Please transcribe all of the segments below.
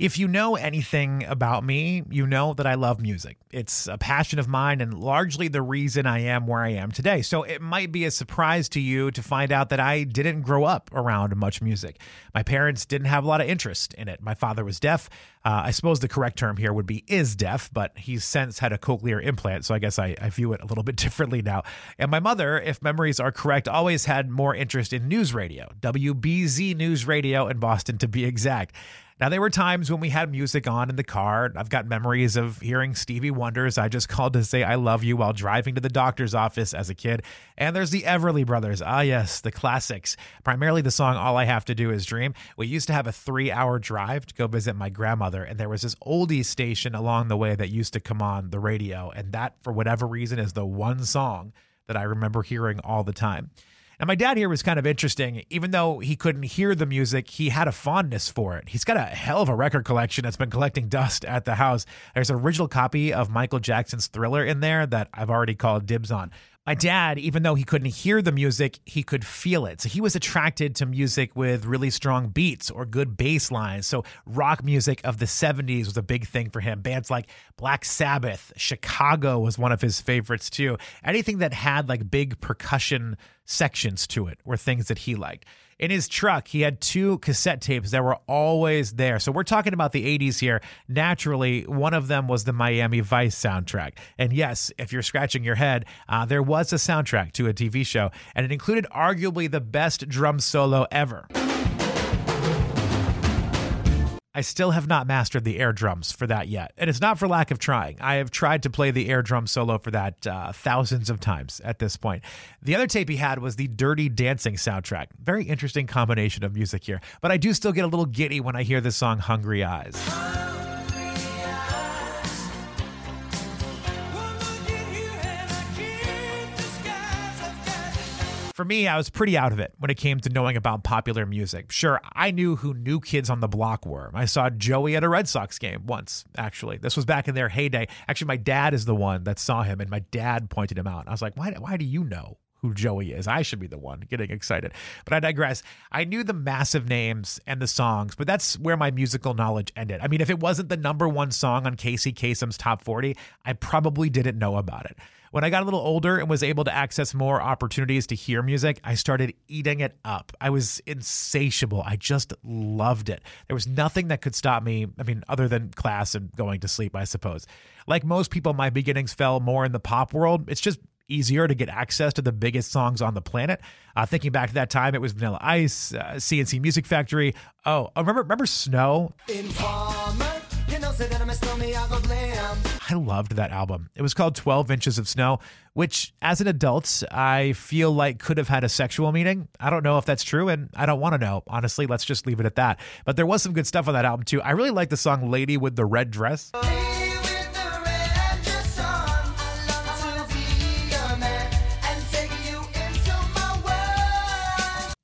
If you know anything about me, you know that I love music. It's a passion of mine and largely the reason I am where I am today. So it might be a surprise to you to find out that I didn't grow up around much music. My parents didn't have a lot of interest in it. My father was deaf. Uh, I suppose the correct term here would be is deaf, but he's since had a cochlear implant. So I guess I, I view it a little bit differently now. And my mother, if memories are correct, always had more interest in news radio, WBZ News Radio in Boston to be exact. Now, there were times when we had music on in the car. I've got memories of hearing Stevie Wonder's I Just Called to Say I Love You while driving to the doctor's office as a kid. And there's the Everly Brothers. Ah, yes, the classics. Primarily the song All I Have to Do Is Dream. We used to have a three hour drive to go visit my grandmother, and there was this oldie station along the way that used to come on the radio. And that, for whatever reason, is the one song that I remember hearing all the time. And my dad here was kind of interesting. Even though he couldn't hear the music, he had a fondness for it. He's got a hell of a record collection that's been collecting dust at the house. There's an original copy of Michael Jackson's Thriller in there that I've already called dibs on. My dad, even though he couldn't hear the music, he could feel it. So he was attracted to music with really strong beats or good bass lines. So rock music of the 70s was a big thing for him. Bands like Black Sabbath, Chicago was one of his favorites too. Anything that had like big percussion sections to it were things that he liked in his truck, he had two cassette tapes that were always there. So we're talking about the 80s here. Naturally, one of them was the Miami Vice soundtrack. And yes, if you're scratching your head, uh, there was a soundtrack to a TV show, and it included arguably the best drum solo ever. I still have not mastered the air drums for that yet. And it's not for lack of trying. I have tried to play the air drum solo for that uh, thousands of times at this point. The other tape he had was the Dirty Dancing soundtrack. Very interesting combination of music here. But I do still get a little giddy when I hear the song Hungry Eyes. For me, I was pretty out of it when it came to knowing about popular music. Sure, I knew who New Kids on the Block were. I saw Joey at a Red Sox game once, actually. This was back in their heyday. Actually, my dad is the one that saw him, and my dad pointed him out. I was like, why, why do you know who Joey is. I should be the one getting excited. But I digress. I knew the massive names and the songs, but that's where my musical knowledge ended. I mean, if it wasn't the number one song on Casey Kasem's top 40, I probably didn't know about it. When I got a little older and was able to access more opportunities to hear music, I started eating it up. I was insatiable. I just loved it. There was nothing that could stop me, I mean, other than class and going to sleep, I suppose. Like most people, my beginnings fell more in the pop world. It's just easier to get access to the biggest songs on the planet. Uh, thinking back to that time, it was Vanilla Ice, uh, C+C Music Factory. Oh, remember remember Snow? Informer. I loved that album. It was called 12 Inches of Snow, which, as an adult, I feel like could have had a sexual meaning. I don't know if that's true, and I don't want to know. Honestly, let's just leave it at that. But there was some good stuff on that album, too. I really like the song Lady with the Red Dress.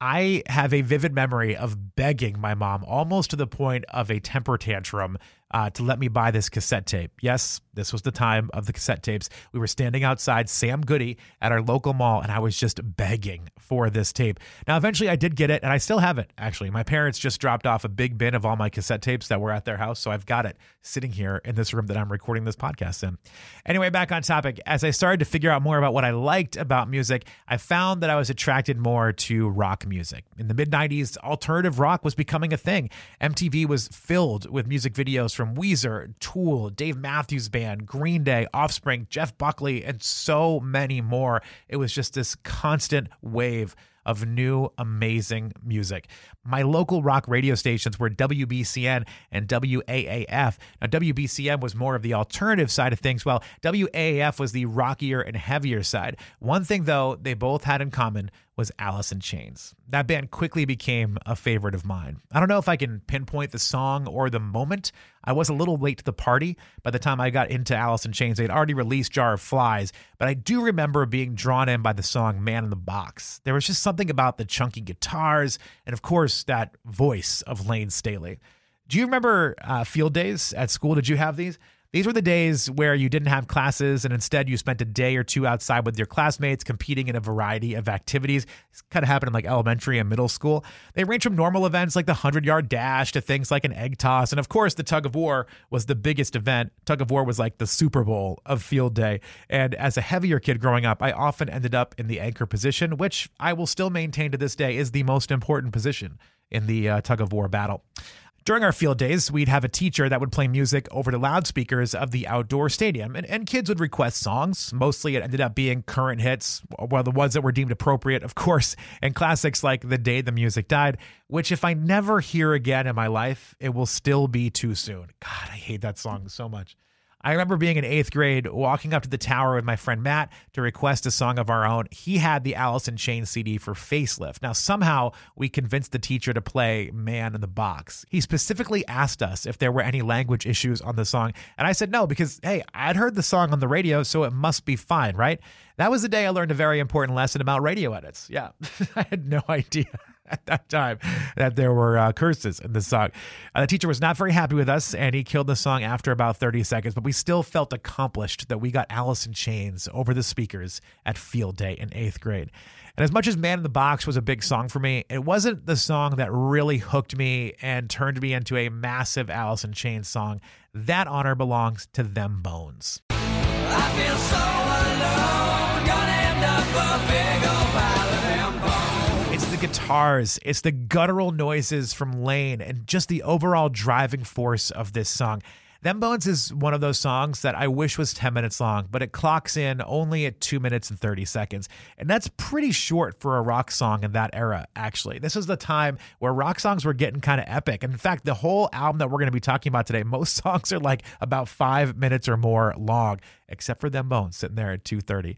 I have a vivid memory of begging my mom almost to the point of a temper tantrum uh, to let me buy this cassette tape. Yes, this was the time of the cassette tapes. We were standing outside Sam Goody at our local mall, and I was just begging for this tape. Now, eventually, I did get it, and I still have it, actually. My parents just dropped off a big bin of all my cassette tapes that were at their house, so I've got it sitting here in this room that I'm recording this podcast in. Anyway, back on topic. As I started to figure out more about what I liked about music, I found that I was attracted more to rock music. In the mid 90s, alternative rock was becoming a thing. MTV was filled with music videos from Weezer, Tool, Dave Matthews Band, Green Day, Offspring, Jeff Buckley, and so many more. It was just this constant wave of new amazing music. My local rock radio stations were WBCN and WAAF. Now, WBCN was more of the alternative side of things, while WAAF was the rockier and heavier side. One thing, though, they both had in common was Alice in Chains. That band quickly became a favorite of mine. I don't know if I can pinpoint the song or the moment. I was a little late to the party. By the time I got into Alice in Chains, they'd already released Jar of Flies, but I do remember being drawn in by the song Man in the Box. There was just something about the chunky guitars and, of course, that voice of Layne Staley. Do you remember uh, field days at school? Did you have these? These were the days where you didn't have classes and instead you spent a day or two outside with your classmates competing in a variety of activities. This kind of happened in like elementary and middle school. They range from normal events like the 100 yard dash to things like an egg toss. And of course, the tug of war was the biggest event. Tug of war was like the Super Bowl of field day. And as a heavier kid growing up, I often ended up in the anchor position, which I will still maintain to this day is the most important position in the uh, tug of war battle. During our field days, we'd have a teacher that would play music over the loudspeakers of the outdoor stadium, and, and kids would request songs. Mostly it ended up being current hits, well, the ones that were deemed appropriate, of course, and classics like The Day the Music Died, which if I never hear again in my life, it will still be too soon. God, I hate that song so much. I remember being in eighth grade, walking up to the tower with my friend Matt to request a song of our own. He had the Alice in Chains CD for Facelift. Now, somehow we convinced the teacher to play Man in the Box. He specifically asked us if there were any language issues on the song. And I said no, because, hey, I'd heard the song on the radio, so it must be fine, right? That was the day I learned a very important lesson about radio edits. Yeah, I had no idea. at that time that there were uh, curses in the song. Uh, the teacher was not very happy with us and he killed the song after about 30 seconds, but we still felt accomplished that we got Alice in Chains over the speakers at field day in eighth grade. And as much as Man in the Box was a big song for me, it wasn't the song that really hooked me and turned me into a massive Alice in Chains song. That honor belongs to Them Bones. The guitars, it's the guttural noises from Layne, and just the overall driving force of this song. Them Bones is one of those songs that I wish was 10 minutes long, but it clocks in only at 2 minutes and 30 seconds. And that's pretty short for a rock song in that era, actually. This is the time where rock songs were getting kind of epic. In fact, the whole album that we're going to be talking about today, most songs are like about five minutes or more long, except for Them Bones sitting there at 2.30.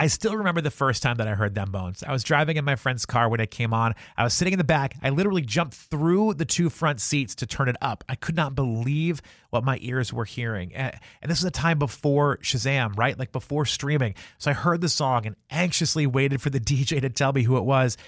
I still remember the first time that I heard Them Bones. I was driving in my friend's car when it came on. I was sitting in the back. I literally jumped through the two front seats to turn it up. I could not believe what my ears were hearing. And this was a time before Shazam, right? Like before streaming. So I heard the song and anxiously waited for the DJ to tell me who it was.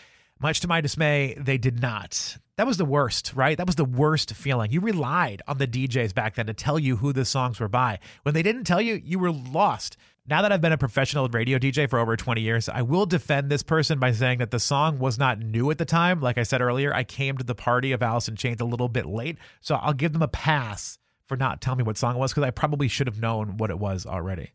Much to my dismay, they did not. That was the worst, right? That was the worst feeling. You relied on the DJs back then to tell you who the songs were by. When they didn't tell you, you were lost. Now that I've been a professional radio DJ for over 20 years, I will defend this person by saying that the song was not new at the time. Like I said earlier, I came to the party of Alice in Chains a little bit late, so I'll give them a pass for not telling me what song it was because I probably should have known what it was already.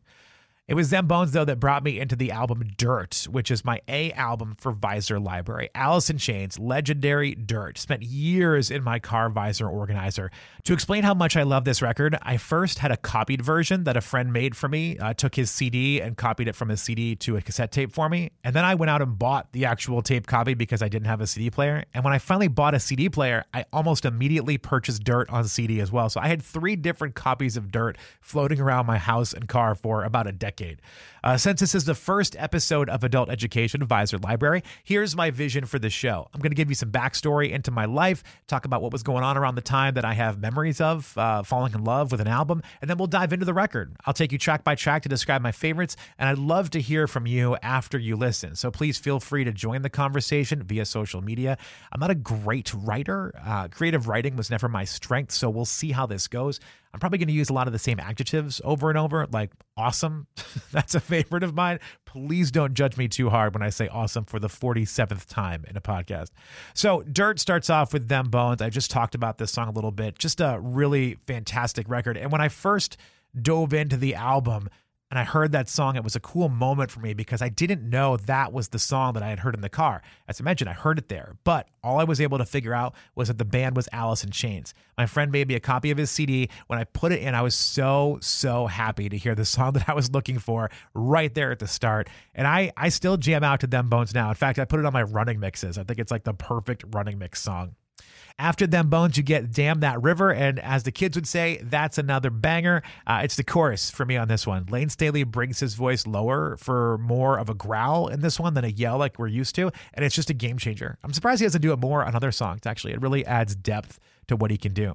It was them bones though that brought me into the album Dirt, which is my A album for Visor Library. In Chains, legendary Dirt. Spent years in my car visor organizer. To explain how much I love this record, I first had a copied version that a friend made for me. Uh, took his CD and copied it from his CD to a cassette tape for me, and then I went out and bought the actual tape copy because I didn't have a CD player. And when I finally bought a CD player, I almost immediately purchased Dirt on CD as well. So I had three different copies of Dirt floating around my house and car for about a decade decade. Uh, since this is the first episode of Adult Education Advisor Library, here's my vision for the show. I'm going to give you some backstory into my life, talk about what was going on around the time that I have memories of uh, falling in love with an album, and then we'll dive into the record. I'll take you track by track to describe my favorites, and I'd love to hear from you after you listen. So please feel free to join the conversation via social media. I'm not a great writer, uh, creative writing was never my strength, so we'll see how this goes. I'm probably going to use a lot of the same adjectives over and over, like awesome. That's a favorite of mine. Please don't judge me too hard when I say awesome for the 47th time in a podcast. So, Dirt starts off with Them Bones. I just talked about this song a little bit. Just a really fantastic record. And when I first dove into the album, and I heard that song, it was a cool moment for me because I didn't know that was the song that I had heard in the car. As I mentioned, I heard it there, but all I was able to figure out was that the band was Alice in Chains. My friend made me a copy of his CD. When I put it in, I was so, so happy to hear the song that I was looking for right there at the start. And I, I still jam out to Them Bones now. In fact, I put it on my running mixes. I think it's like the perfect running mix song. After them bones, you get Damn That River. And as the kids would say, that's another banger. Uh, it's the chorus for me on this one. Layne Staley brings his voice lower for more of a growl in this one than a yell like we're used to. And it's just a game changer. I'm surprised he doesn't do it more on other songs, actually. It really adds depth to what he can do.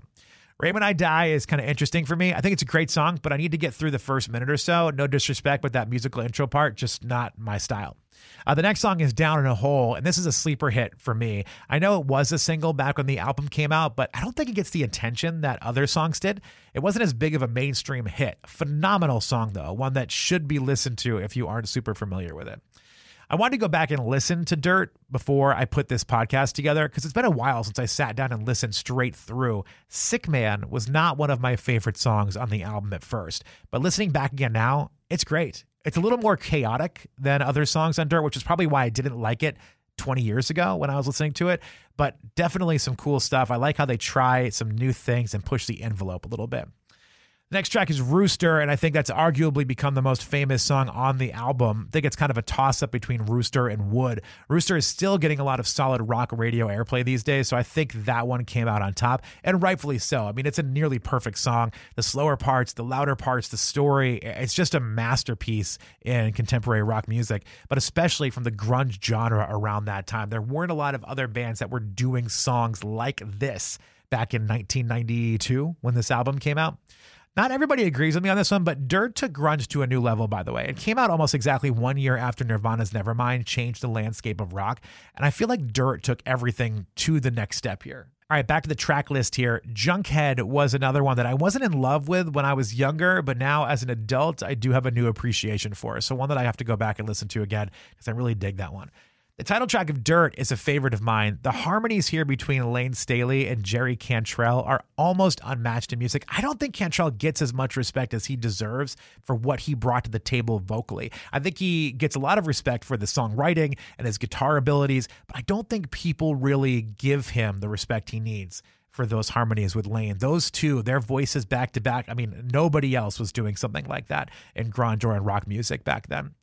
Rain When I Die is kind of interesting for me. I think it's a great song, but I need to get through the first minute or so. No disrespect, but that musical intro part, just not my style. Uh, the next song is Down in a Hole, and this is a sleeper hit for me. I know it was a single back when the album came out, but I don't think it gets the attention that other songs did. It wasn't as big of a mainstream hit. Phenomenal song, though, one that should be listened to if you aren't super familiar with it. I wanted to go back and listen to Dirt before I put this podcast together because it's been a while since I sat down and listened straight through. Sick Man was not one of my favorite songs on the album at first, but listening back again now, it's great. It's a little more chaotic than other songs on Dirt, which is probably why I didn't like it 20 years ago when I was listening to it, but definitely some cool stuff. I like how they try some new things and push the envelope a little bit. Next track is Rooster, and I think that's arguably become the most famous song on the album. I think it's kind of a toss up between Rooster and Would. Rooster is still getting a lot of solid rock radio airplay these days, so I think that one came out on top, and rightfully so. I mean, it's a nearly perfect song. The slower parts, the louder parts, the story, it's just a masterpiece in contemporary rock music, but especially from the grunge genre around that time. There weren't a lot of other bands that were doing songs like this back in 1992 when this album came out. Not everybody agrees with me on this one, but Dirt took grunge to a new level, by the way. It came out almost exactly one year after Nirvana's Nevermind changed the landscape of rock. And I feel like Dirt took everything to the next step here. All right, back to the track list here. Junkhead was another one that I wasn't in love with when I was younger, but now as an adult, I do have a new appreciation for. So one that I have to go back and listen to again because I really dig that one. The title track of Dirt is a favorite of mine. The harmonies here between Layne Staley and Jerry Cantrell are almost unmatched in music. I don't think Cantrell gets as much respect as he deserves for what he brought to the table vocally. I think he gets a lot of respect for the songwriting and his guitar abilities, but I don't think people really give him the respect he needs for those harmonies with Layne. Those two, their voices back to back. I mean, nobody else was doing something like that in grunge or in rock music back then.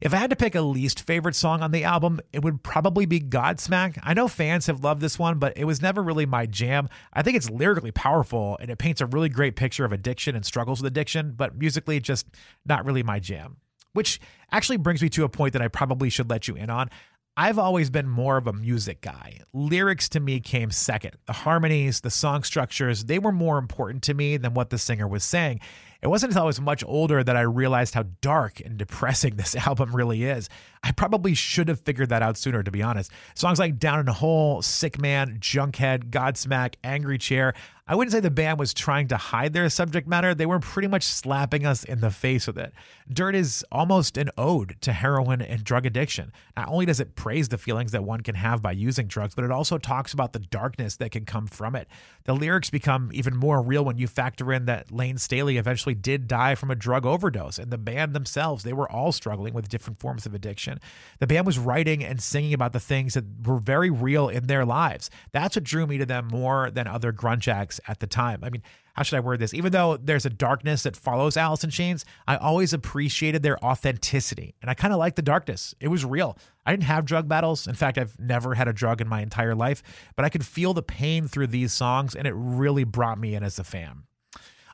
If I had to pick a least favorite song on the album, it would probably be Godsmack. I know fans have loved this one, but it was never really my jam. I think it's lyrically powerful and it paints a really great picture of addiction and struggles with addiction, but musically, just not really my jam. Which actually brings me to a point that I probably should let you in on. I've always been more of a music guy. Lyrics to me came second. The harmonies, the song structures, they were more important to me than what the singer was saying. It wasn't until I was much older that I realized how dark and depressing this album really is. I probably should have figured that out sooner, to be honest. Songs like Down in a Hole, Sick Man, Junkhead, Godsmack, Angry Chair, I wouldn't say the band was trying to hide their subject matter. They were pretty much slapping us in the face with it. Dirt is almost an ode to heroin and drug addiction. Not only does it praise the feelings that one can have by using drugs, but it also talks about the darkness that can come from it. The lyrics become even more real when you factor in that Layne Staley eventually did die from a drug overdose, and the band themselves, they were all struggling with different forms of addiction. The band was writing and singing about the things that were very real in their lives. That's what drew me to them more than other grunge acts at the time. I mean, how should I word this? Even though there's a darkness that follows Alice in Chains, I always appreciated their authenticity. And I kind of like the darkness. It was real. I didn't have drug battles. In fact, I've never had a drug in my entire life, but I could feel the pain through these songs, and it really brought me in as a fan.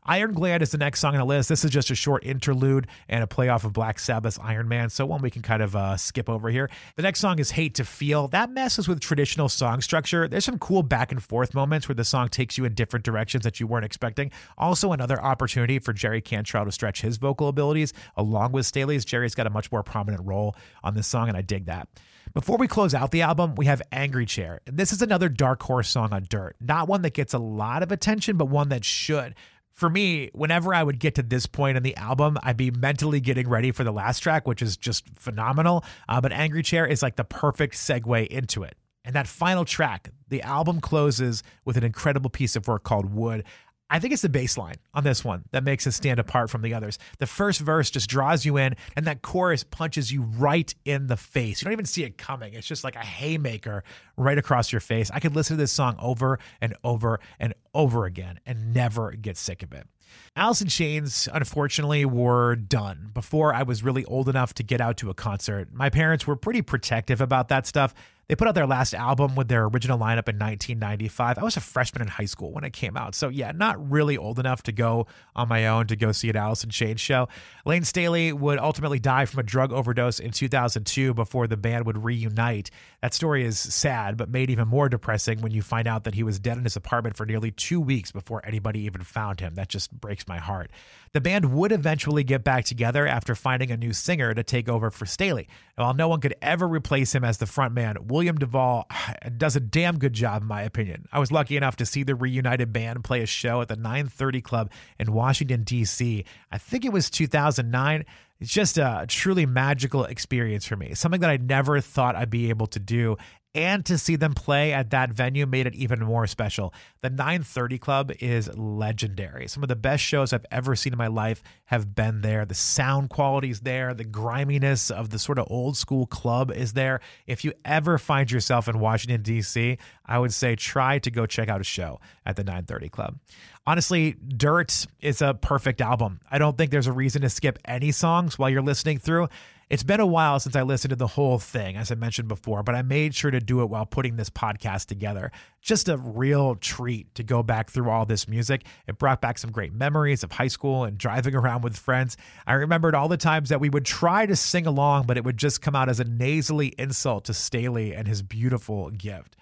Iron Gland is the next song on the list. This is just a short interlude and a playoff of Black Sabbath's Iron Man, so one we can kind of uh, skip over here. The next song is Hate to Feel. That messes with traditional song structure. There's some cool back and forth moments where the song takes you in different directions that you weren't expecting. Also, another opportunity for Jerry Cantrell to stretch his vocal abilities along with Staley's. Jerry's got a much more prominent role on this song, and I dig that. Before we close out the album, we have Angry Chair. This is another dark horse song on Dirt. Not one that gets a lot of attention, but one that should for me, whenever I would get to this point in the album, I'd be mentally getting ready for the last track, which is just phenomenal. Uh, but Angry Chair is like the perfect segue into it. And that final track, the album closes with an incredible piece of work called Would. I think it's the bass line on this one that makes it stand apart from the others. The first verse just draws you in, and that chorus punches you right in the face. You don't even see it coming. It's just like a haymaker right across your face. I could listen to this song over and over and over again and never get sick of it. Alice in Chains, unfortunately, were done before I was really old enough to get out to a concert. My parents were pretty protective about that stuff. They put out their last album with their original lineup in 1995. I was a freshman in high school when it came out. So, yeah, not really old enough to go on my own to go see an Alice in Chains show. Layne Staley would ultimately die from a drug overdose in 2002 before the band would reunite. That story is sad, but made even more depressing when you find out that he was dead in his apartment for nearly two weeks before anybody even found him. That just breaks my heart. The band would eventually get back together after finding a new singer to take over for Staley. And while no one could ever replace him as the frontman, William DuVall does a damn good job, in my opinion. I was lucky enough to see the reunited band play a show at the 930 Club in Washington, D.C. I think it was 2009. It's just a truly magical experience for me, something that I never thought I'd be able to do and to see them play at that venue made it even more special. The 930 Club is legendary. Some of the best shows I've ever seen in my life have been there. The sound quality is there, the griminess of the sort of old school club is there. If you ever find yourself in Washington, D.C., I would say try to go check out a show at the 930 Club. Honestly, Dirt is a perfect album. I don't think there's a reason to skip any songs while you're listening through. It's been a while since I listened to the whole thing, as I mentioned before, but I made sure to do it while putting this podcast together. Just a real treat to go back through all this music. It brought back some great memories of high school and driving around with friends. I remembered all the times that we would try to sing along, but it would just come out as a nasally insult to Staley and his beautiful gift.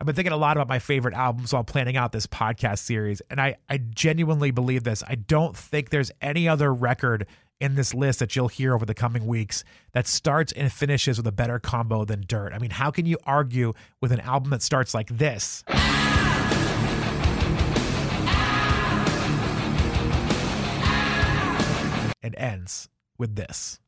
I've been thinking a lot about my favorite albums while planning out this podcast series, and I, I genuinely believe this. I don't think there's any other record in this list that you'll hear over the coming weeks that starts and finishes with a better combo than Dirt. I mean, how can you argue with an album that starts like this? And ends with this.